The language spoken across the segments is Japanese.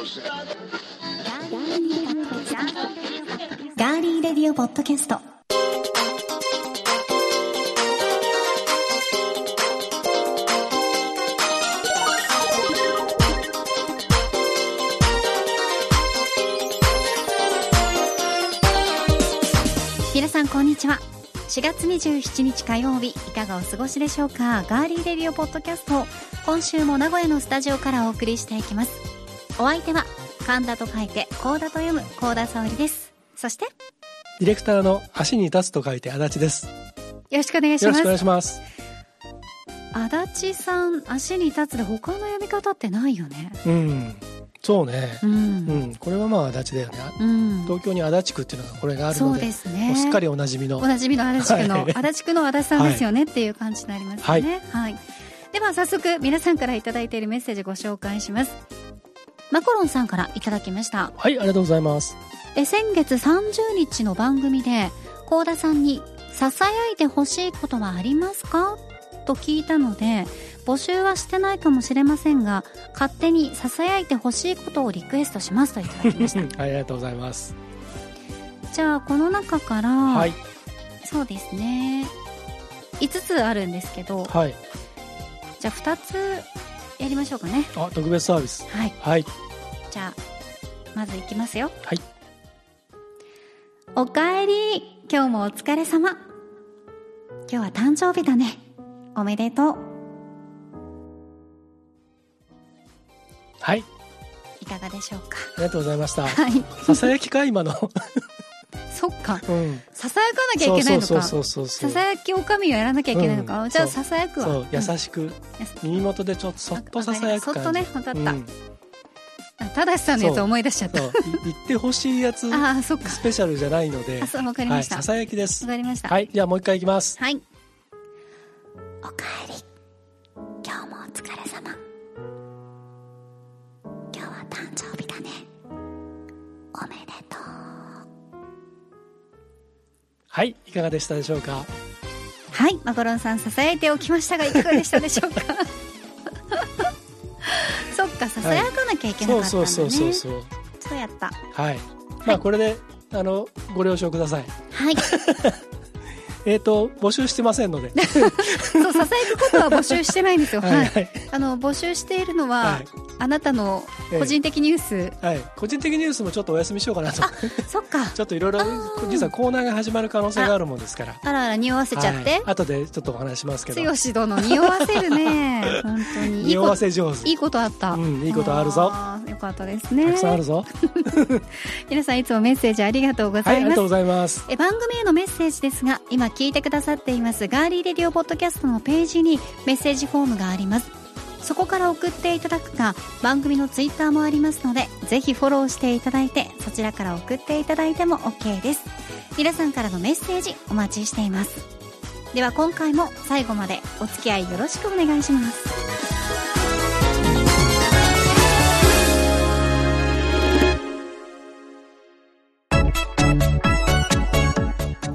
ガーリーレディオポッドキャスト。皆さんこんにちは。4月27日火曜日いかがお過ごしでしょうか？ガーリーレディオポッドキャスト今週も名古屋のスタジオからお送りしていきます。お相手は神田と書いて高田と読む高田沙織ですそしてよディレクターの足に立つと書いて足立です。ろしくお願いしよろしくお願ますいします。足立さん足に立つで他の読み方ってないよねうん。そうね。ううんん。これはまあ足立だよね。うん東京に足立区っていうのがこれがあるそうので、ですねすっかりおなじみのお。なじみの足立区の、はい足立区の足立さんですよね、っていう感じになりますよね。はい。では早速皆さんからいただいているメッセージご紹介します。マコロンさんからいただきました。はい、ありがとうございます。え先月30日の番組で、高田さんに、ささやいてほしいことはありますか？と聞いたので、募集はしてないかもしれませんが、勝手にささやいてほしいことをリクエストしますといただきました。はい、ありがとうございます。じゃあ、この中から、はい、そうですね。5つあるんですけど、はい。じゃあ2つやりましょうかね。あ、特別サービス。はい。はい。じゃあ、まずいきますよ。はい。おかえり。今日もお疲れ様。今日は誕生日だね。おめでとう。はい。いかがでしょうか。ありがとうございました。はい。ささやきか、今の。そっか。うん。ささやかなきゃいけないのか。そうそうそうそうそう。ささやきおかみをやらなきゃいけないのか。うんじゃあ、ささやくわ。優うんしく、耳元でちょっとそっとささやく感じ。そっとね、わかった。うんあただしさんのやつ思い出しちゃった。言ってほしいやつ、ああ、そっか。スペシャルじゃないのであ、、そう、わかりはい、ました。わささやきです。かりました。はい、じゃあもう一回いきます。はい。おかえり。今日もお疲れ様。今日は誕生日だね。おめでとう。はい、いかがでしたでしょうか？はい、マコロンさん支えておきましたが、いかがでしたでしょうか？そっか、ささやかなきゃいけなかったんだね。そうそうそうそうそう。そうやった。はい。まあこれで、あのご了承ください。はい。えっ、と募集してませんので。そう、ささやくことは募集してないんですよ。はい。はいはいあの、募集しているのは、はいあなたの個人的ニュース。はい。個人的ニュースもちょっとお休みしようかなと。そっか。ちょっといろいろー実はコーナーが始まる可能性があるもんですから。あらあら、匂わせちゃって。はい後でちょっとお話しますけど。剛殿匂わせるね 本当にいい匂わせ上手。いいことあった、うんいいことあるぞあーよかったですねたくさんあるぞ。皆さんいつもメッセージありがとうござはい、あいます、りがとうございます。え番組へのメッセージですが今聞いてくださっていますガーリーレディオポッドキャストのページにメッセージフォームがありますそこから送っていただくか番組のツイッターもありますのでぜひフォローしていただいてそちらから送っていただいても OK です。皆さんからのメッセージお待ちしています。では今回も最後までお付き合いよろしくお願いします。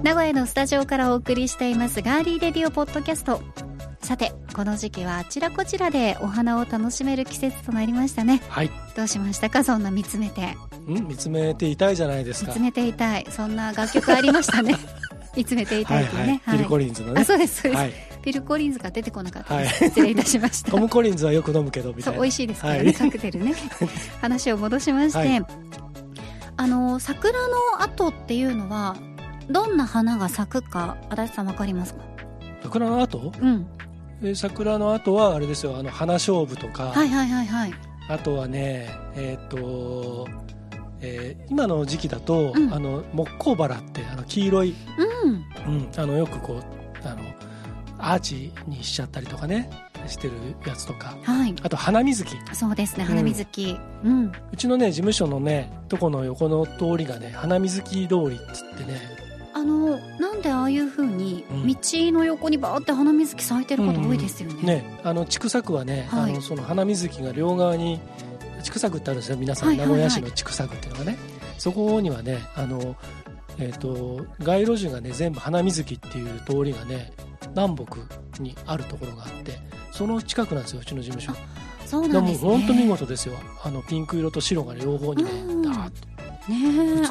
名古屋のスタジオからお送りしていますガーリーレディオポッドキャスト。さてこの時期はあちらこちらでお花を楽しめる季節となりましたね。はい。どうしましたか？そんな見つめて。うん、見つめていたいじゃないですか。見つめていたい。そんな楽曲ありましたね。見つめていたはいいはいとい。うね。フィルコリンズのね。あそうですそうです、はい。フィル・コリンズが出てこなかった。です、はい。失礼いたしました。トムコリンズはよく飲むけどみたいうな。そ美味しいですからね、はい。カクテルね。話を戻しまして、はい。あの桜の後っていうのはどんな花が咲くか足立さんわかりますか？桜の後？うんえ桜の後はあれですよ。あの花勝負とか。はいはいはいはい。あとはね、えっ、と、えー今の時期だと、うん。あの木工バラってあの黄色い、うん。うん、あのよくこうあのアーチにしちゃったりとかねしてるやつとか、はい。あと花水木。そうですねうん花水木。うん、うちのね事務所のねとこの横の通りがね花水木通りっつってね、あのなんでああいう風にうん。道の横にバーって花水木咲いてること多いですよね、ねあの筑作はね、はい。あのその花水木が両側に筑作ってあるんですよ皆さん、はいはいはい。名古屋市の筑作っていうのがね。そこにはねあのえー、と街路樹がね全部花水木っていう通りがね南北にあるところがあってその近くなんですようちの事務所。そうなんですね。本当見事ですよ。あのピンク色と白が両方にねうん。ダーッと。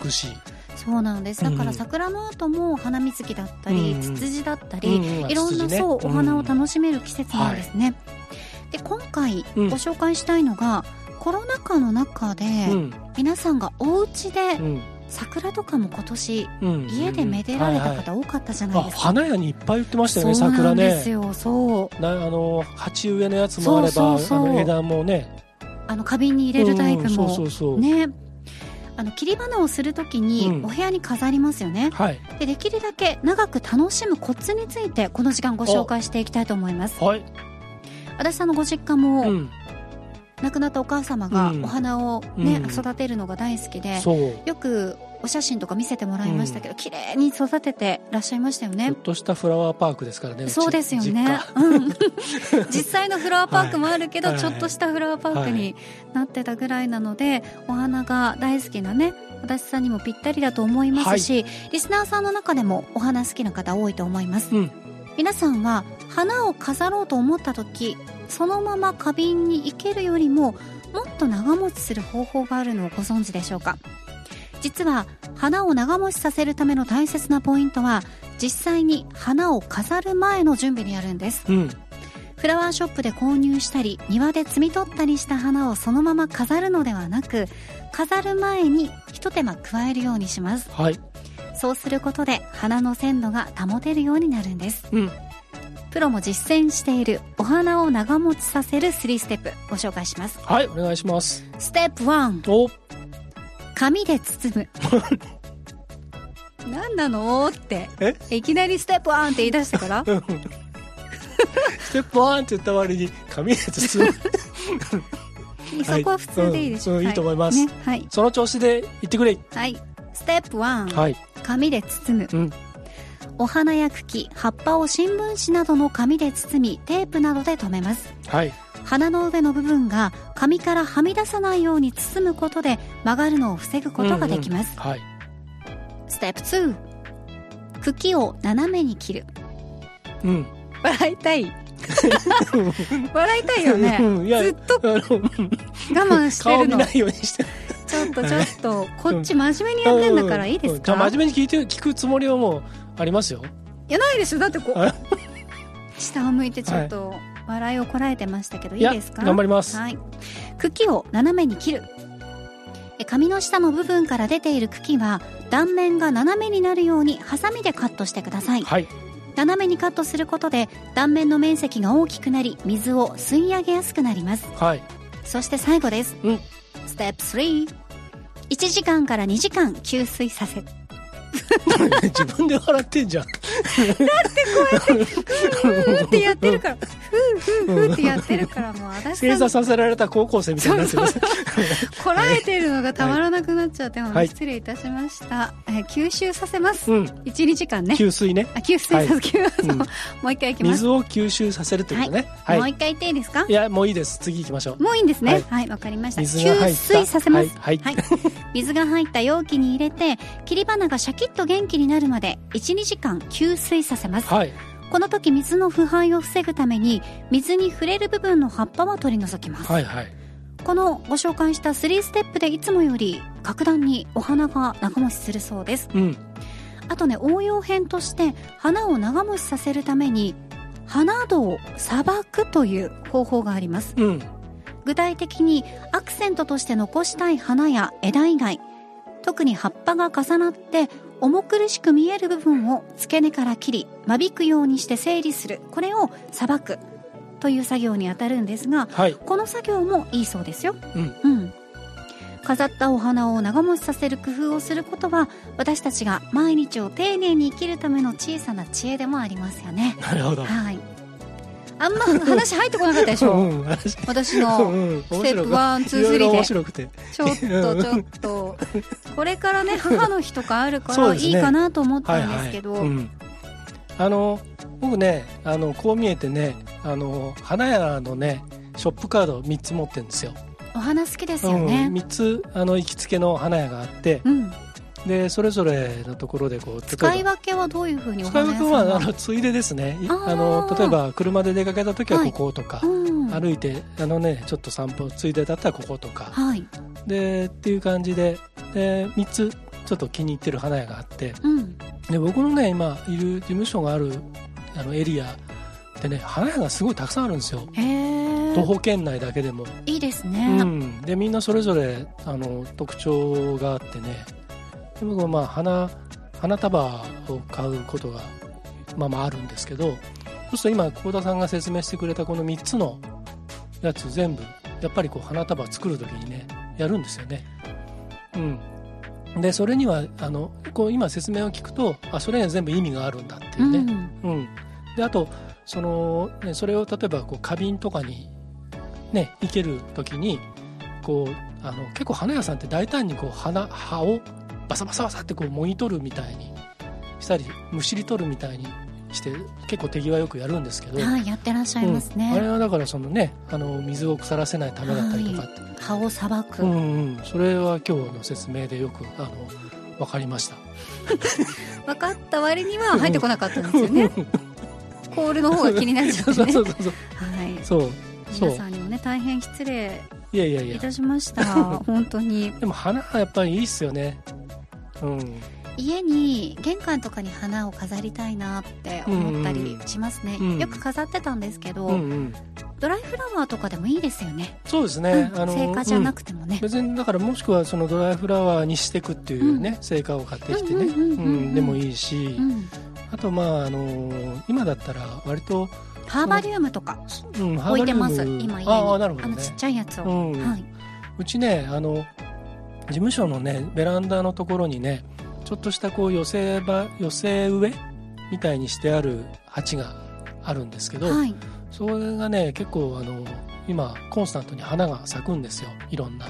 美しい、そうなんです。だからうん桜の後も花水木だったり、うんツツジだったり、いろんな、そうお花をうん。楽しめる季節なんですね、で今回ごうん。紹介したいのが、コロナ禍の中で、うん。皆さんがお家でうん。桜とかも今年うん、家でめでられた方多かったじゃないあですか、花屋にいっぱい売ってましたよねそうな桜んですねよ。そう。なあの鉢植えのやつもあれば枝もね。あの花瓶に入れるタイプも、ねあの切り花をするときにうん。お部屋に飾りますよね、はい。でできるだけ長く楽しむコツについてこの時間ご紹介していきたいと思います。はい、足立さんのご実家も、うん、亡くなったお母様がうん。お花をね、うん。育てるのが大好きでよくお写真とか見せてもらいましたけど、綺麗に育ててらっしゃいましたよねちょっとしたフラワーパークですからねちそうですよね。うん。実際のフラワーパークもあるけど、はいちょっとしたフラワーパークになってたぐらいなので、お花が大好きなね、足立さんにもぴったりだと思いますし、リスナーさんの中でもお花好きな方多いと思います。うん皆さんは花を飾ろうと思った時、そのまま花瓶に生けるよりも、もっと長持ちする方法があるのをご存知でしょうか？実は花を長持ちさせるための大切なポイントは実際に花を飾る前の準備にあるんです。うん。フラワーショップで購入したり庭で摘み取ったりした花をそのまま飾るのではなく飾る前に一手間加えるようにします。はい。そうすることで花の鮮度が保てるようになるんです。うん。プロも実践しているお花を長持ちさせる3ステップご紹介します。はいお願いします。ステップ1お紙で包む。何なのって。え？いきなりステップ1って言い出してから。うん。ステップワンって言った割に紙で包む。そこは普通でいいでしょうん。うんいいと思います。ね。はい、その調子で言ってくれ。はい、ステップ1、はい。紙で包む、うん。お花や茎葉っぱを新聞紙などの紙で包みテープなどで留めます。はい花の上の部分が紙からはみ出さないように包むことで曲がるのを防ぐことができます、はいステップ2茎を斜めに切る。うん。笑いたい。笑いたいよね。うん。いやずっと我慢してるの。顔見ないようにして。ちょっとちょっとこっち真面目にやってんだからいいですうん。じゃあか真面目に聞いて聞くつもりはもうありますよ。いやないですよ。だってこうあ下を向いてちょっと笑いをこらえてましたけどいいやですか？頑張ります。はい。茎を斜めに切る。え紙の下の部分から出ている茎は断面が斜めになるようにハサミでカットしてください。はい。斜めにカットすることで断面の面積が大きくなり水を吸い上げやすくなります。はい。そして最後です、うん。ステップ31時間から2時間吸水させ。る 自分で笑ってんじゃん。ふーってやってるからふーふーふーってやってるからもう足正座させられた高校生みたいになってます。こらえてるのがたまらなくなっちゃって、はい。失礼いたしました、えー吸収させます、うん。12時間ね。給水ね。あ吸水させ、はい。もう一回いきます。水を吸収させるってことね。はい。もう一回言っていいですか？いやもういいです。次行きましょう。もういいんですね。はい。はいわ、かりました。水が入った。吸水させます。はい。はい。水が入った容器に入れて切り花がシャキッと元気になるまで12時間吸水させます。はいこの時水の腐敗を防ぐために水に触れる部分の葉っぱは取り除きます、はいはい。このご紹介した3ステップでいつもより格段にお花が長持ちするそうです。うん。あとね応用編として花を長持ちさせるために花戸をさばくという方法があります。うん。具体的にアクセントとして残したい花や枝以外特に葉っぱが重なって重苦しく見える部分を付け根から切り間引くようにして整理する。これをさばくという作業にあたるんですがはい。この作業もいいそうですよ。うん。うん。飾ったお花を長持ちさせる工夫をすることは私たちが毎日を丁寧に生きるための小さな知恵でもありますよね。なるほど。はいあんま話入ってこなかったでしょ？うん私私のうんステップ1、2、いろいろ3面で。白くてちょっと、ちょっと。これからね、母の日とかあるから、いいかなと思ったんですけど。うんあの僕ねあのこう見えてねあの花屋のねショップカード3つ持ってるんですよお花好きですようん、ね。3つあの行きつけの花屋があってうん。でそれぞれのところでこう使い分けはどういうふうにお使い分けははあのついでですね。いあの例えば車で出かけた時はこことか、うん。歩いてあのねちょっと散歩ついでだったらこことか。はい。でっていう感じでで3つちょっと気に入ってる花屋があって。うん。で僕のね今いる事務所があるあのエリアでね花屋がすごいたくさんあるんですよ。徒歩圏内だけでも、いいですうね、ん、でみんなそれぞれあの特徴があってねで僕はまあ花花束を買うことがまあまああるんですけどそうすると今幸田さんが説明してくれたこの3つのやつ全部やっぱりこう花束作る時にねやるんですよね。うん、でそれにはあのこう今説明を聞くとあそれには全部意味があるんだっていうね。うんうん、であとその、ね、それを例えばこう花瓶とかに、ね、生ける時にこうあの結構花屋さんって大胆にこう花葉をバサバサバサってこうもぎ取るみたいにしたりむしり取るみたいにして結構手際よくやるんですけど、はいやってらっしゃいますうん。あれね、はだからそのねあの水を腐らせないためだったりとか。って、葉をさばく、うんうん、それは今日の説明でよくあの分かりました。分かった割には入ってこなかったんですよね。コールの方が気になっちゃそうってね。そうそうそう。はい。そう。そう。皆さんにもね大変失礼いやいやいや。いたしました。本当に。でも花はやっぱりいいっすよね。うん。家に玄関とかに花を飾りたいなって思ったりしますね、うんよく飾ってたんですけど、うんうん。ドライフラワーとかでもいいですよね。そうですね。うん。成果じゃなくてもね。うん、別にだからもしくはそのドライフラワーにしていくっていうね、成果を買ってきてね、うんうんうんうん。うん。うんでもいいし、うん。あとまああの今だったら割と、ハーバリウムとかうん、置いてます。今家に。あね。のちっちゃいやつを、うん。はい、うちねあの事務所のねベランダのところにねちょっとしたこう寄せ場寄せ植えみたいにしてある鉢があるんですけど、はい、それがね結構あの今コンスタントに花が咲くんですよ。いろんな。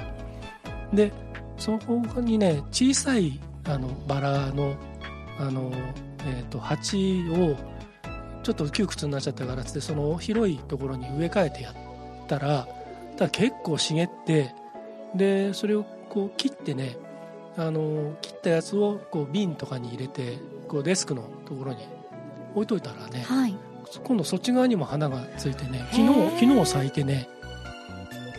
でそこにね小さいあのバラのあの、えー、と鉢をちょっと窮屈になっちゃったからっつってその広いところに植え替えてやったらただ結構茂ってでそれをこう切ってねあの切ったやつをこう瓶とかに入れてこうデスクのところに置いといたらねはい、今度そっち側にも花がついてね昨日昨日咲いてね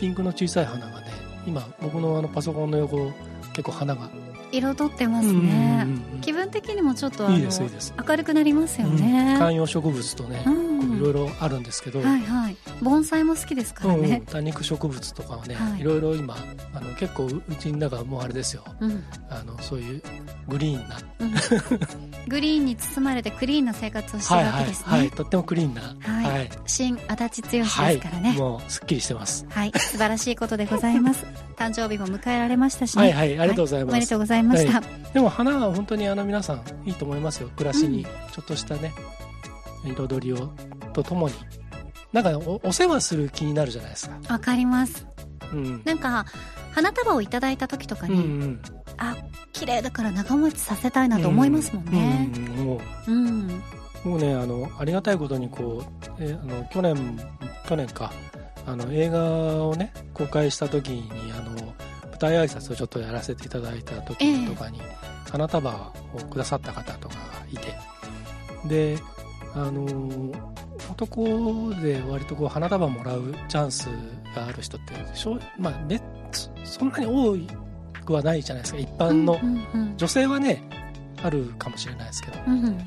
ピンクの小さい花がね今僕のあのパソコンの横結構花が。彩ってますね、うんうんうん気分的にもちょっといいですいいです。明るくなりますようん。ね、観葉植物とね。うんいろいろあるんですけど、はいはい。盆栽も好きですからうんうん。ね、多肉植物とかはね、はい。い、ろいろ今あの結構ううちの中もうあれですよ。うん。あのそういうグリーンな。うん。グリーンに包まれてクリーンな生活をしてはいはいるわけですね、はいとってもクリーンな。はい。はい、新足立剛ですはいからね、もうすっきりしてます。はい、素晴らしいことでございます。誕生日も迎えられましたしね。はいはい。ありがとうございます。おめでとうございました。でも花は本当にあの皆さんいいと思いますよ。暮らしにちょっとしたね、彩りをとともに。なんかおお世話する気になるじゃないですか、わかります。うん、なんか、花束をいただいた時とかうんうに、ん。あ、綺麗だから長持ちさせたいなと思いますもんね。うんうんもう。うん。もうねあのありがたいことにこうえあの去年去年か。あの映画をね公開した時にあの舞台挨拶をちょっとやらせていただいた時とかに、花束をくださった方とかがいて。であの男で割とこう花束もらうチャンスがある人ってしょうまあめそんなに多くはないじゃないですか。一般の、女性はねあるかもしれないですけど。うんうん。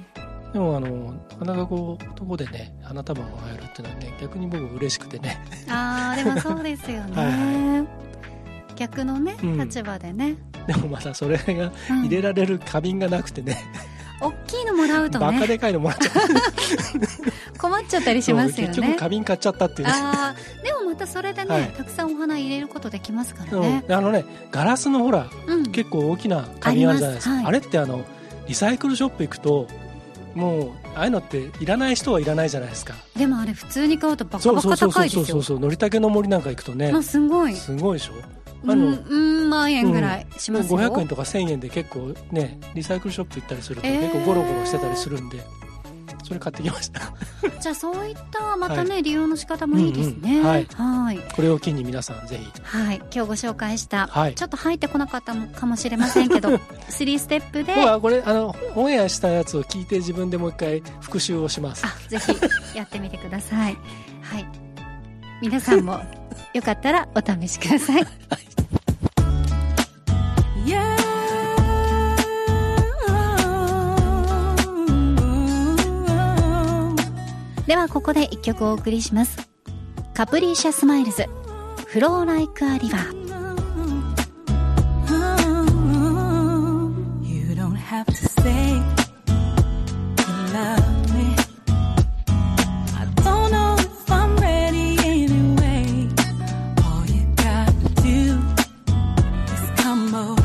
でもあのなかなかこう男でね花束もらえるっていうのはね逆に僕嬉しくてね。あー、でもそうですよね。はい。逆のね、うん。立場でね。でもまだそれがうん。入れられる花瓶がなくてね、大きいのもらうとね、バカでかいのもらっちゃった困っちゃったりしますよ結局ね。花瓶買っちゃったっていうね。あーでもまたそれでね、はい。たくさんお花入れることできますからね。う。んあのねガラスのほらうん。結構大きな花瓶あるじゃないですか。はい。れってあのリサイクルショップ行くともうああいうのっていらない人はいらないじゃないですか。でもあれ普通に買うとバカバカそうそうそう高いですよそうそうそうのりたけの森なんか行くとね。まあすごい。すごいでしょ。うんあのうん万円ぐらいしますよ、500円とか1000円で結構ねリサイクルショップ行ったりするとえー。結構ゴロゴロしてたりするんで、それ買ってきました。じゃあそういったまたね、はい、利用の仕方もいいですね、うんうん、はい、はい、これを機に皆さんぜひ。はい。今日ご紹介した、はい、ちょっと入ってこなかったかもしれませんけど 3ステップで。はこれあのオンエアしたやつを聞いて自分でもう一回復習をします。あぜひやってみてください。はい。皆さんもよかったらお試しください、ではここで一曲お送りしますカプリーシャスマイルズフローライクアリバー You don't have to say ズミ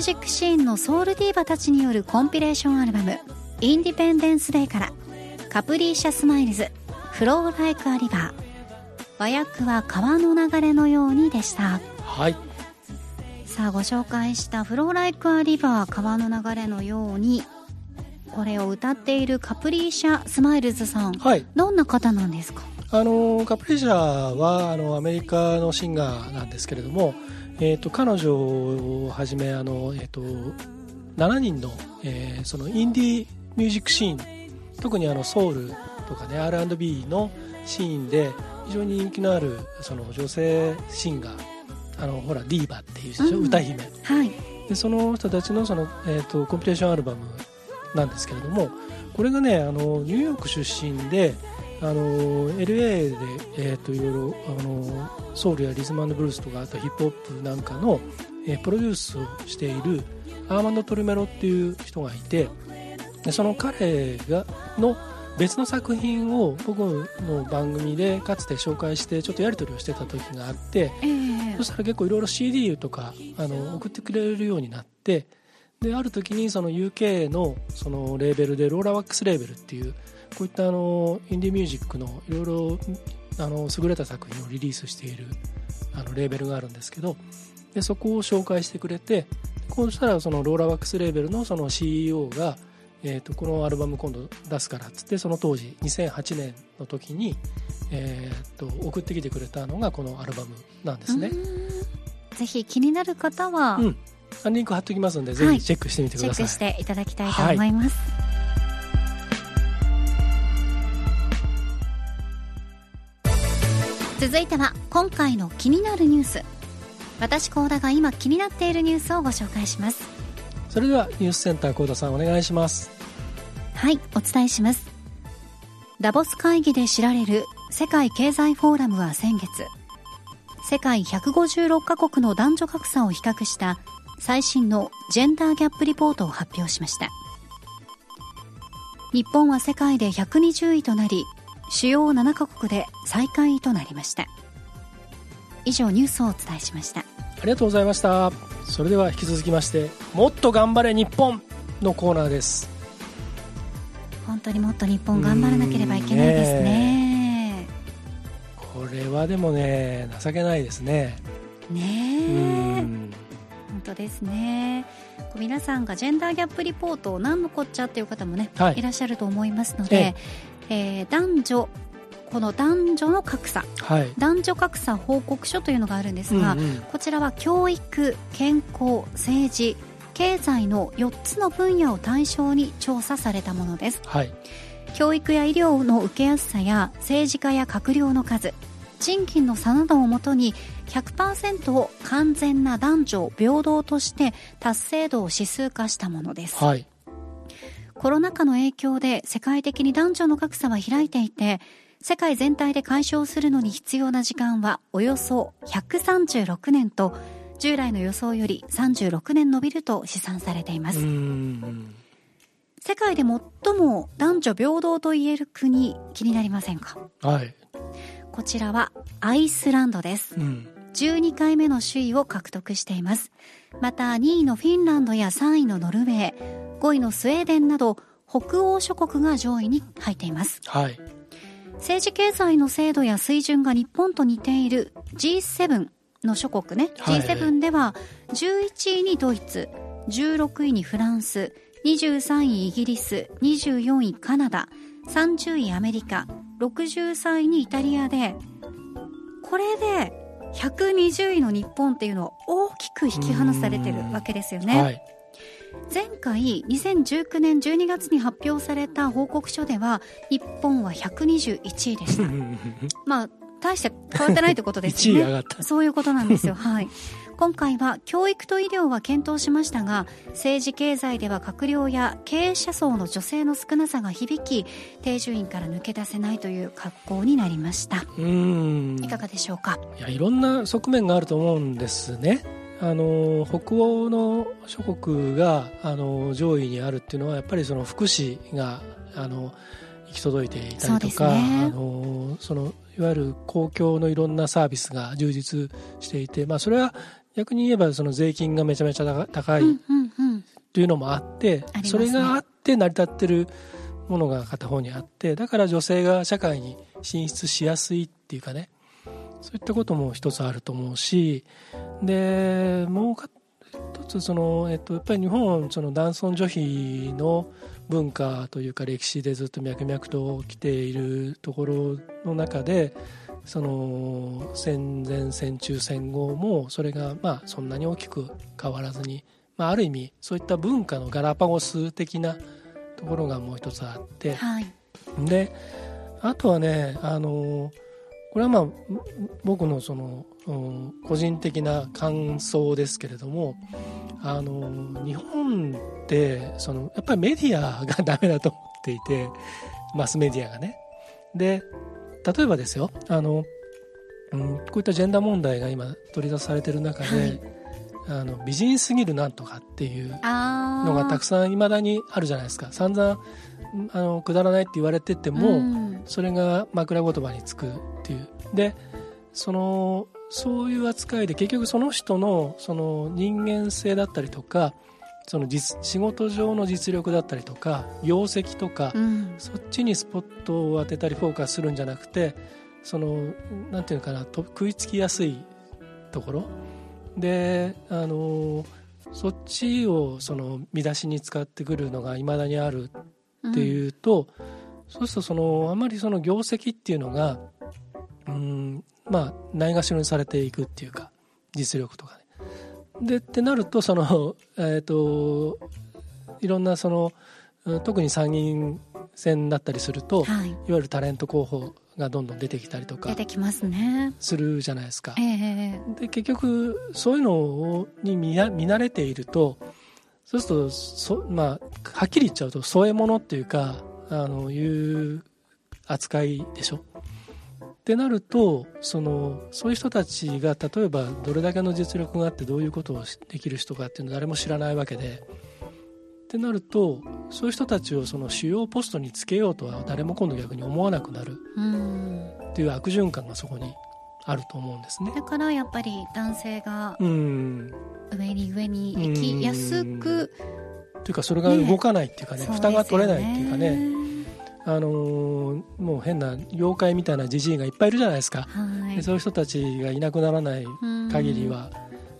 ュージックシーンのソウルディーバたちによるコンピレーションアルバム「インディペンデンス・デイ」からカプリーシャ・スマイルズ「 Flow Like a River」和訳は川の流れのようにでした。はい。さあご紹介した「フロー・ライク・ア・リバー」川の流れのようにこれを歌っているカプリーシャ・スマイルズさん、はい、どんな方なんですか？あのカプリーシャはあのアメリカのシンガーなんですけれどもえーと、彼女をはじめあの、えーと、7人の,、えー、そのインディーミュージックシーン特にあのソウルとかね R&B のシーンで非常に人気のあるその女性シンガーあのほらディーバっていうでしょ、うん、歌姫、はい、でその人たちのその、えーと、コンピレーションアルバムなんですけれどもこれがねあのニューヨーク出身であの LA で、えーと、いろいろあのソウルやリズムブルースとかあとヒップホップなんかの、えー、プロデュースをしているアーマンド・トルメロっていう人がいてでその彼がの別の作品を僕の番組でかつて紹介してちょっとやり取りをしてた時があって、えー、そしたら結構いろいろ CD とかあの送ってくれるようになってである時にその UK のそのレーベルでローラワックスレーベルっていうこういったあのインディミュージックのいろいろあの優れた作品をリリースしているあのレーベルがあるんですけどでそこを紹介してくれてこうしたらそのローラワックスレーベルのその CEO が、えー、とこのアルバム今度出すからっつってその当時2008年の時に、えー、と送ってきてくれたのがこのアルバムなんですね。ぜひ気になる方は、うん、リンク貼っておきますので、ぜひチェックしてみてください。チェックしていただきたいと思います。はい続いては今回の気になるニュース。私高田が今気になっているニュースをご紹介します。それではニュースセンター高田さんお願いします。はいお伝えします。ダボス会議で知られる世界経済フォーラムは先月世界156カ国の男女格差を比較した最新のジェンダーギャップリポートを発表しました。日本は世界で120位となり主要7カ国で最下位となりました。以上ニュースをお伝えしました。ありがとうございました。それでは引き続きましてもっと頑張れ日本のコーナーです。本当にもっと日本頑張らなければいけないですね。これはでもね情けないですね。ねえ。本当ですね。皆さんがジェンダーギャップリポートを何のこっちゃっていう方もね、はい、いらっしゃると思いますので、ええー、男女この男女の格差、はい、男女格差報告書というのがあるんですが、うんうん、こちらは教育、健康、政治、経済の4つの分野を対象に調査されたものです、はい、教育や医療の受けやすさや政治家や閣僚の数賃金の差などをもとに100%を完全な男女平等として達成度を指数化したものです、はい、コロナ禍の影響で世界的に男女の格差は開いていて世界全体で解消するのに必要な時間はおよそ136年と従来の予想より36年延びると試算されています。世界で最も男女平等と言える国気になりませんか？はい。こちらはアイスランドです、うん、12回目の首位を獲得しています。また2位のフィンランドや3位のノルウェー5位のスウェーデンなど北欧諸国が上位に入っています、はい、政治経済の制度や水準が日本と似ている G7 の諸国ね、はい、G7 では11位にドイツ16位にフランス23位イギリス24位カナダ30位アメリカ63位にイタリアでこれで120位の日本っていうのは大きく引き離されてるわけですよね。はい前回2019年12月に発表された報告書では日本は121位でした。まあ大して変わってないってことですよね。そういうことなんですよ。はい。今回は教育と医療は検討しましたが政治経済では閣僚や経営者層の女性の少なさが響き定住院から抜け出せないという格好になりました。うん。いかがでしょうか？いやいろんな側面があると思うんですねあの北欧の諸国があの上位にあるっていうのはやっぱりその福祉があの行き届いていたりとか、ね、あのそのいわゆる公共のいろんなサービスが充実していて、まあ、それは逆に言えばその税金がめちゃめちゃ高いというのもあって、それがあって成り立ってるものが片方にあってだから女性が社会に進出しやすいっていうかねそういったことも一つあると思うしでもう一つその、えっと、やっぱり日本その男尊女卑の文化というか歴史でずっと脈々と来ているところの中でその戦前戦中戦後もそれがまあそんなに大きく変わらずに、まあ、ある意味そういった文化のガラパゴス的なところがもう一つあって、はい、であとはねあのこれはまあ僕のその、個人的な感想ですけれどもあの日本ってそのやっぱりメディアがダメだと思っていてマスメディアがね。で例えばですよあの、うん、こういったジェンダー問題が今取り出されてる中で、はい、あの美人すぎるなんとかっていうのがたくさんいまだにあるじゃないですか。散々あのくだらないって言われてても、うん、それが枕言葉につくっていう。でそのそういう扱いで結局その人のその人間性だったりとかその実仕事上の実力だったりとか業績とか、うん、そっちにスポットを当てたりフォーカスするんじゃなくてそのなんていうかなと食いつきやすいところ。であのそっちをその見出しに使ってくるのがいまだにあるっていうと、うん、そうするとそのあまりその業績っていうのがうんまあないがしろにされていくっていうか実力とかね。でってなるとその、えーと、いろんなその特に参議院選だったりすると、はい、いわゆるタレント候補がどんどん出てきたりとか出てきますねするじゃないですか。えー、で結局そういうのに見見慣れているとそうするとそ、まあ、はっきり言っちゃうと添え物っていうかあのいう扱いでしょ？ってなるとそのそういう人たちが例えばどれだけの実力があってどういうことをできる人かっていうの誰も知らないわけで。ってなるとそういう人たちをその主要ポストにつけようとは誰も今度逆に思わなくなる。っていう悪循環がそこにあると思うんですね。だからやっぱり男性がうん。上に上に行きやすく、というかそれが動かないっていうかねそう蓋が取れないっていうかねあのーもう変な妖怪みたいなじじいがいっぱいいるじゃないですか、はい。でそういう人たちがいなくならないうん限りは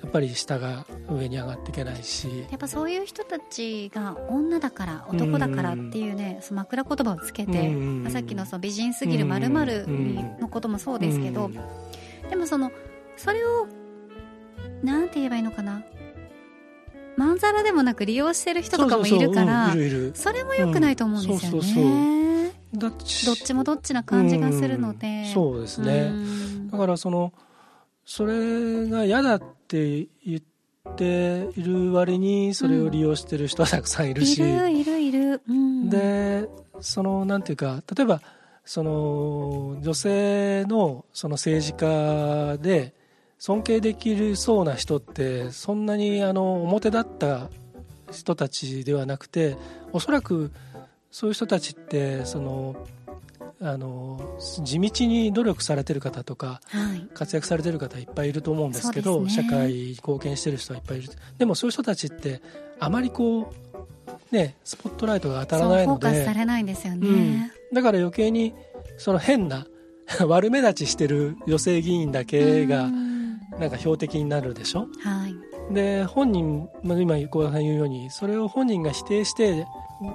やっぱり下が上に上がっていけないし。やっぱそういう人たちが女だから男だからっていうね、その枕言葉をつけて、うんまあさっきのその美人すぎるまるのこともそうですけど、うんでもそのそれをなんて言えばいいのかな。まんざらでもなく利用してる人とかもいるからそれも良くないと思うんですよね、うんそうそうそうどっち？もどっちな感じがするので、うんそうですね、うん。だからそのそれが嫌だって言っている割にそれを利用してる人はたくさんいるいし、るいるいる、うん、でそのなんていうか例えばその女性のその政治家で尊敬できるそうな人ってそんなにあの表立った人たちではなくておそらくそういう人たちってそのあの地道に努力されてる方とかはい。活躍されてる方いっぱいいると思うんですけどね。社会に貢献してる人はいっぱいいる。でもそういう人たちってあまりこうねスポットライトが当たらないのでれないんですよね、うん。だから余計にその変な 悪目立ちしてる女性議員だけがうん。なんか標的になるでしょ？はい。で本人まあ今小田さん言うようにそれを本人が否定して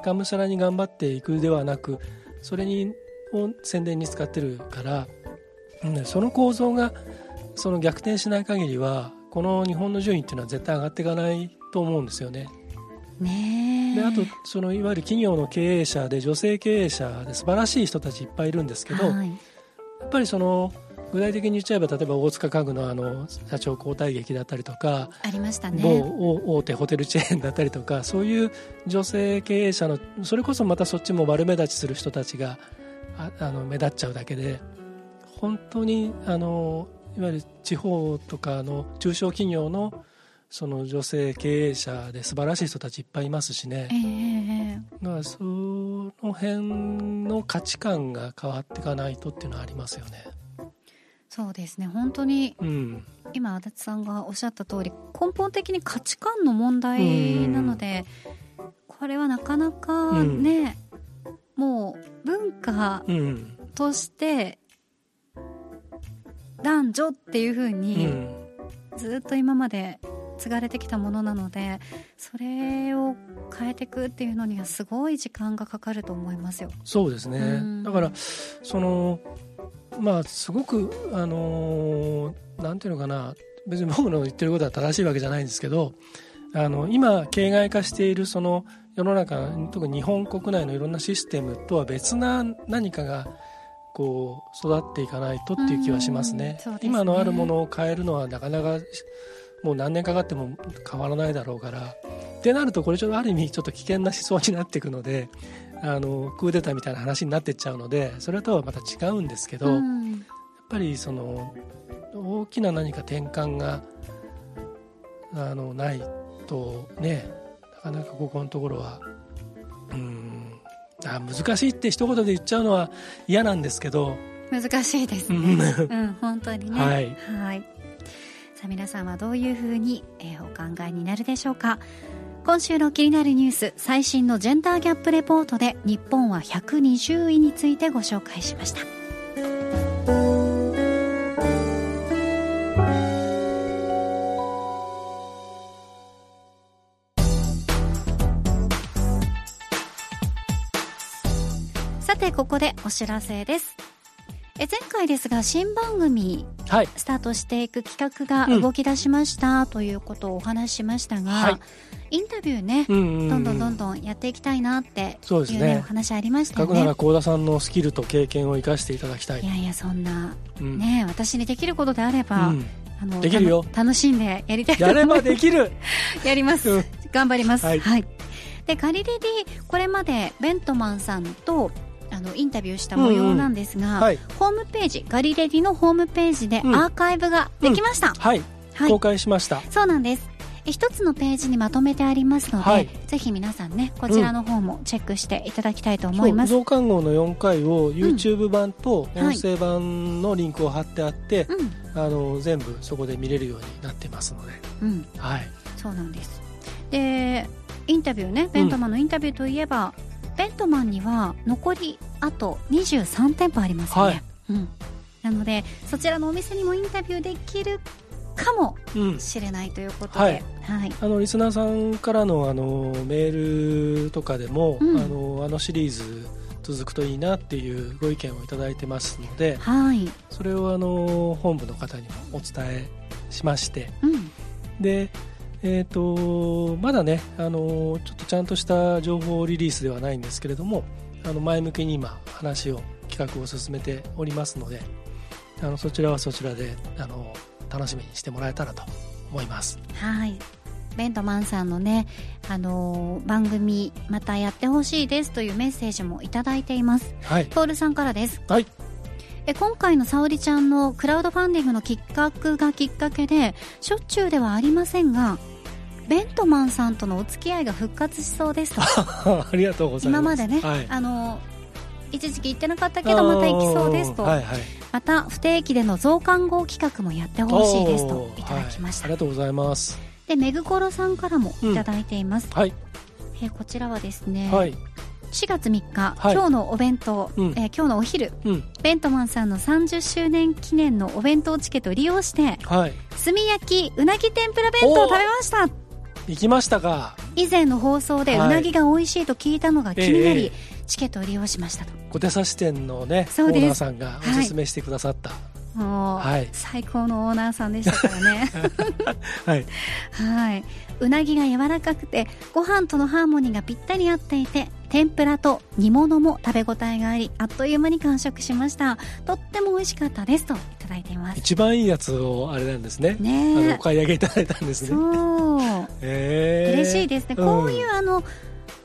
がむしゃらに頑張っていくではなくそれにを宣伝に使ってるから、うんその構造がその逆転しない限りはこの日本の順位っていうのは絶対上がっていかないと思うんですよね。ねえであとそのいわゆる企業の経営者で女性経営者で素晴らしい人たちいっぱいいるんですけど、はいやっぱりその具体的に言っちゃえば例えば大塚家具のあの社長交代劇だったりとか、ありましたね。某大手ホテルチェーンだったりとかそういう女性経営者のそれこそまたそっちも悪目立ちする人たちがああの目立っちゃうだけで本当にあのいわゆる地方とかの中小企業のその女性経営者で素晴らしい人たちいっぱいいますしね。ええええ。だからその辺の価値観が変わっていかないとっていうのはありますよね。そうですね。本当にうん。今足立さんがおっしゃった通り根本的に価値観の問題なのでこれはなかなかね、もう文化うん。として男女っていう風うにん。ずっと今まで継がれてきたものなのでそれを変えていくっていうのにはすごい時間がかかると思いますよ。そうですね、うん。だからそのまあすごくあのーなんていうのかな別に僕の言ってることは正しいわけじゃないんですけどあの今形骸化しているその世の中特に日本国内のいろんなシステムとは別な何かがこう育っていかないとっていう気はしますね。すね。今のあるものを変えるのはなかなかもう何年かかっても変わらないだろうから。ってなるとこれちょっとある意味ちょっと危険な思想になっていくのであのクーデターみたいな話になっていっちゃうのでそれとはまた違うんですけど、やっうんぱりその大きな何か転換があのないとねなかなかここのところはうんあ難しいって一言で言っちゃうのは嫌なんですけど、難しいですうね。んうん、本当にね。はいはい。さあ皆さんはどういうふうに、えーお考えになるでしょうか？今週の気になるニュース、最新のジェンダーギャップレポートで日本は120位についてご紹介しました。さて、ここでお知らせです。え前回ですが新番組はい。スタートしていく企画がうん。動き出しましたということをお話ししましたが、はい。インタビューね、うんうんうん。どんどんどんどんやっていきたいなっていうそうですね。ねお話ありましたよせっかくならね。幸田さんのスキルと経験を生かしていただきたい。いやいやそんなうん。ね私にできることであれば、うん。あのできるよ。楽しんでやりたいと思いやればできる。やります、うん。頑張ります。はい。でガリレディこれまでベントマンさんとあのインタビューした模様なんですが、はい、ホームページガリレディのホームページでうん。アーカイブができました、はい、はい。公開しました。そうなんです。一つのページにまとめてありますので、はい。ぜひ皆さんねこちらの方もチェックしていただきたいと思います、そう増刊号の4回を YouTube 版とはい音声版のリンクを貼ってあって、うん。あの全部そこで見れるようになってますので、うん。はい、そうなんです。でインタビューねベントマンのインタビューといえば、ベントマンには残りあと23店舗ありますよね、はい。うん、なのでそちらのお店にもインタビューできるかもうん、しれないということで、はい。はい。あのリスナーさんからのあのメールとかでも、うん。あのあのシリーズ続くといいなっていうご意見をいただいてますのではい。それをあの本部の方にもお伝えしましてうん。で、えー、とまだねあのちょっとちゃんとした情報リリースではないんですけれどもあの前向きに今話を企画を進めておりますのであのそちらはそちらであの楽しみにしてもらえたらと思います。はい。ベントマンさんのね、あのー番組またやってほしいですというメッセージもいただいています。はい、トールさんからです。はい。え今回の沙織ちゃんのクラウドファンディングのきっかけがきっかけでしょっちゅうではありませんがベントマンさんとのお付き合いが復活しそうですと。ありがとうございます。今までね、はい、あの一時期行ってなかったけどまた行きそうですと、はいはい、また不定期での増刊号企画もやってほしいですといただきました、はい。ありがとうございます。でめぐころさんからもいただいています、はい、えこちらはですね、はい、4月3日、はい。今日のお弁当、うん。えー今日のお昼うん、ベントマンさんの30周年記念のお弁当チケットを利用してはい、炭焼きうなぎ天ぷら弁当を食べました行きましたか。以前の放送でうはい。なぎが美味しいと聞いたのが気になり、ええチケットを利用しましたと。小手差し店のね、オーナーさんがおすすめしてくださった。もう、はい。最高のオーナーさんでしたからね。はい、はい。うなぎが柔らかくてご飯とのハーモニーがぴったり合っていて天ぷらと煮物も食べ応えがありあっという間に完食しました。とっても美味しかったですとだいています。一番いいやつをあれなんですね。ねお買い上げいただいたんですえね。そう。え。ー嬉しいですね、こういうあの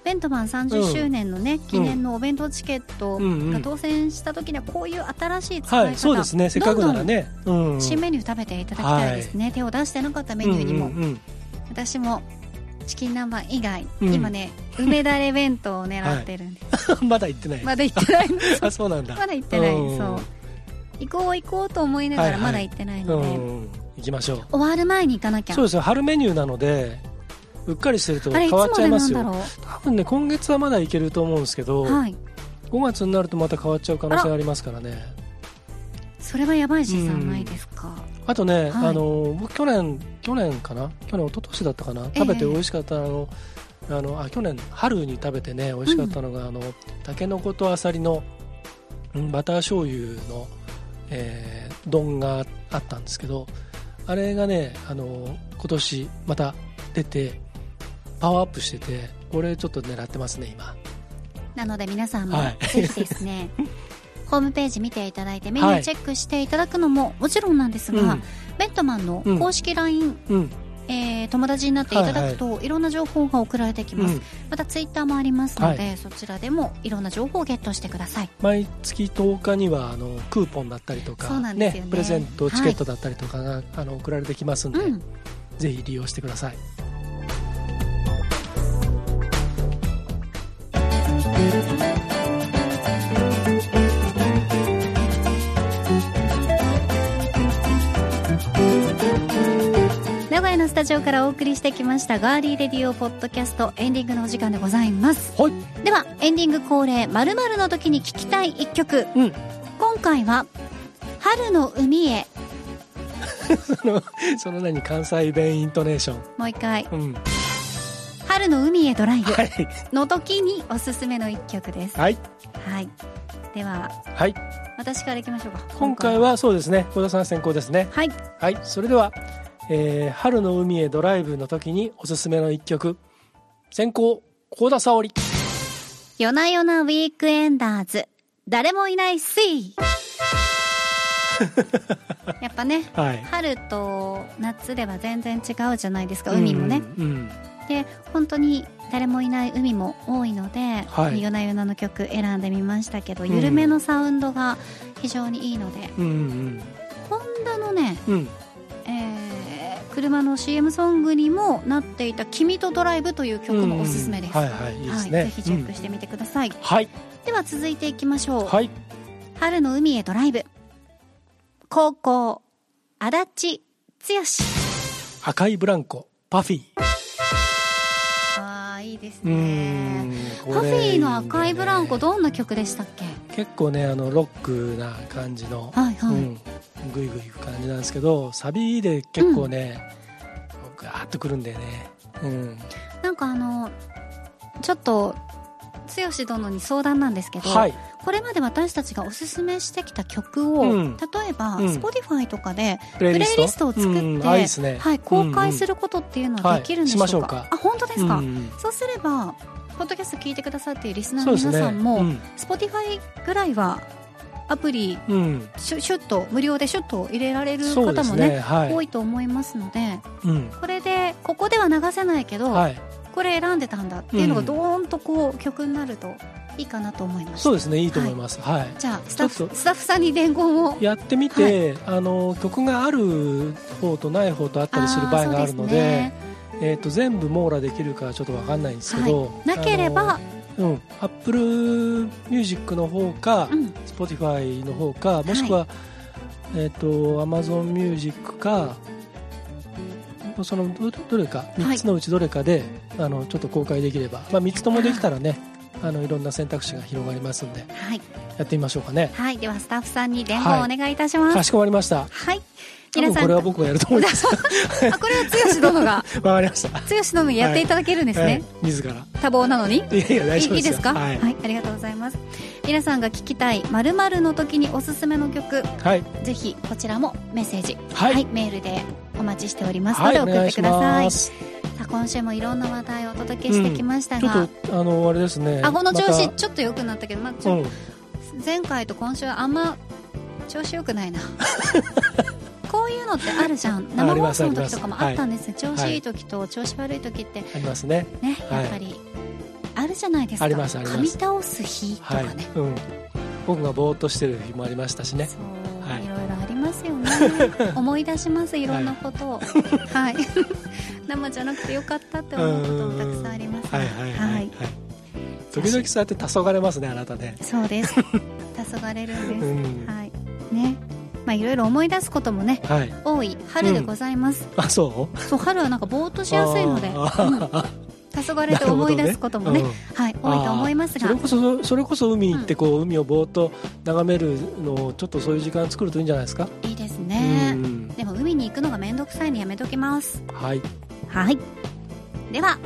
ベントマン30周年のね、記念のお弁当チケットうんうん。が当選した時にはこういう新しい使い方、はい、そうですね。せっかくならね。うん。新メニュー食べていただきたいですね、手を出してなかったメニューにも、うんうん私もチキン南蛮以外、うん今ね梅だれ弁当を狙ってるんです、うん まだ行ってない。まだ行ってない あ、そうなんだ。まだ行ってない、うん。そう行こう行こうと思いながはいはい。らまだ行ってないので、うん、行きましょう。終わる前に行かなきゃ。そうです。よ。春メニューなので、うっかりしてると変わっちゃいでますよ。多分ね、今月はまだいけると思うんですけど、うはい。5月になるとまた変わっちゃう可能性ありますからね。それはやばいしさんないですか、あとね、はい。あの僕去年去年かな？去年一昨年だったかな？え食べて美味しかったあの、あのあ去年春に食べてね美味しかったのが、あのたけのことあさりのうんバター醤油の、えー丼があったんですけどあれがねあの今年また出てパワーアップしててこれちょっと狙ってますね今。なので皆さんもはい。ぜひですね、ホームページ見ていただいてメニューチェックしていただくのももちろんなんですが、うん。ベントマンの公式 LINE、うんえー友達になっていただくと、いろんな情報が送られてきます、うん。またツイッターもありますので、はそちらでもいろんな情報をゲットしてください。毎月10日にはあのクーポンだったりとかそうなんですよね。プレゼントチケットだったりとかが、あの送られてきますんで、うん。ぜひ利用してください名古屋のスタジオからお送りしてきましたガーリーレディオポッドキャストエンディングのお時間でございます。はい。ではエンディング恒例〇〇の時に聞きたい一曲、うん。今回は春の海へ。そ のその何関西弁イントネーション。もう一回。うん。春の海へドライブ。はい。の時におすすめの一曲です。はい。はい。でははい。私からいきましょうか。今回はそうですね。小田さん先行ですね。はい。はい。それでは、えー春の海へドライブの時におすすめの一曲。先行幸田沙織。夜な夜なウィークエンダーズ。誰もいないスイ やっぱねはい。春と夏では全然違うじゃないですか海もね、うん。うんで本当に誰もいない海も多いので、はい。夜な夜なの曲選んでみましたけど、うん。緩めのサウンドが非常にいいので。うんうんホンダのね、うんうん。えー車の CM ソングにもなっていた「君とドライブ」という曲もおすすめです、うんはいぜひチェックしてみてください、うん。はい。では続いていきましょう、はい。春の海へドライブ。高校足立剛。赤いブランコパフィー。ああいいですね。んパフィーの赤いブランコねどんな曲でしたっけ？結構ねあのロックな感じの、はいはい、うん、グイグイいく感じなんですけどサビで結構ね、ガーッとくるんだよね。うん。なんかあのちょっと剛殿に相談なんですけど、はい。これまで私たちがおすすめしてきた曲を、うん。例えば、うん。Spotify とかでプレプレイリストを作って、うん。ね。はい、公開する、ることっていうのはできるんでしょうか,、あ本当ですか、うんうんそうすればポッドキャスト聞いてくださっているリスナーの皆さんも、うん。Spotify ぐらいはアプリうん。シュシュッと無料でシュッと入れられる方もねねはい。多いと思いますのでうん。これでここでは流せないけど、はい。これ選んでたんだっていうのがうん。ドーンとこう曲になるといいかなと思いました、そうですね。いいと思います。はい、じゃあスタッフスタッフさんに伝言を。やってみて、あの曲がある方とない方とあったりする場合があるのであーえー、と全部網羅できるかちょっとわかんないんですけど、なければうん、 Apple Music の方か、そうですね Spotify の方かもしくは、えっ、と Amazon ミュージックかそのどどれか3つのうちどれかで、あのちょっと公開できれば、まあ、3つともできたらねあのいろんな選択肢が広がりますんでうんはい、やってみましょうかね。はい、ではスタッフさんに伝言をお願いいたします。かしこまりまました。はい、多皆さん。分これは僕がやると思います。あこれは剛殿が。わかりました。剛殿にやっていただけるんですね、はい、自ら。多忙なのに？いやいや大い丈夫ですよ。いいですか、ははい。い、ありがとうございます。皆さんが聴きたい〇〇の時におすすめの曲。はい。ぜひこちらもメッセージ。はい。メールでお待ちしておりますのはい。で送ってください,、さあ今週もいろんな話題をお届けしてきましたちょが、っとあのあれですね。顎の調子ちょっと良くなったけど、まあ、ちょうん。前回と今週はあんま調子良くないな こういうのってあるじゃん。生放送の時とかもあったんです、調子いい時と調子悪い時って。ありますね。ねはい。やっぱりあるじゃないですか。ありますあります。噛み倒す日とかはい。ね、、うん、僕がぼーっとしてる日もありましたしね。そう、はい。い、ろいろありますよね。思い出しますい。ろんなことを。はい。生じゃなくてよかったって思うこともたくさんありますはいはい。はい、時々そうやって黄昏ますねあなたね。そうです。黄昏るんです、うん。はい。ねまあいろいろ思い出すこともねはい。多い春でございます、あそう？そう春はなんかぼーっとしやすいので、黄昏て思い出すこともねうんはい多いと思いますが。それこそそれこそ海行ってこう、海をぼーっと眺めるのをちょっとそういう時間作るといいんじゃないですか、いいですね。うん。でも海に行くのがめんどくさいのやめときます。はい。はい。では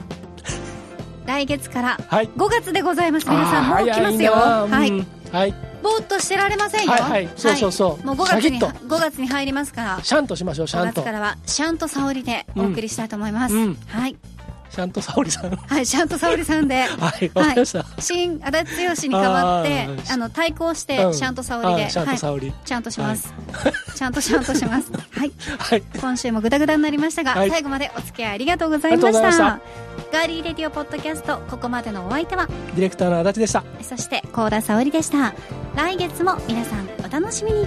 来月からはい。5月でございます。皆さんもう来ますよ。はい。はいぼーっとしてられませんよ。はいはい。そうそうそう、もう5月にシャキッと。5月に入りますから。シャンとしましょうシャ5ンと。月からはシャンと沙織でお送りしたいと思います、うん。はい。シャンと沙織さん。はいシャンと沙織さんで。はいわかりました、新足立剛に代わってあの対抗してうん。シャンと沙織で、シャンはいと沙織。ちゃんとします、ちゃんとシャンとします。はい。はい。今週もグダグダになりましたが、はい。最後までお付き合いありがとうございましたガーリーレディオポッドキャストここまでのお相手はディレクターの足立でした。そして高田沙織でした。来月も皆さんお楽しみに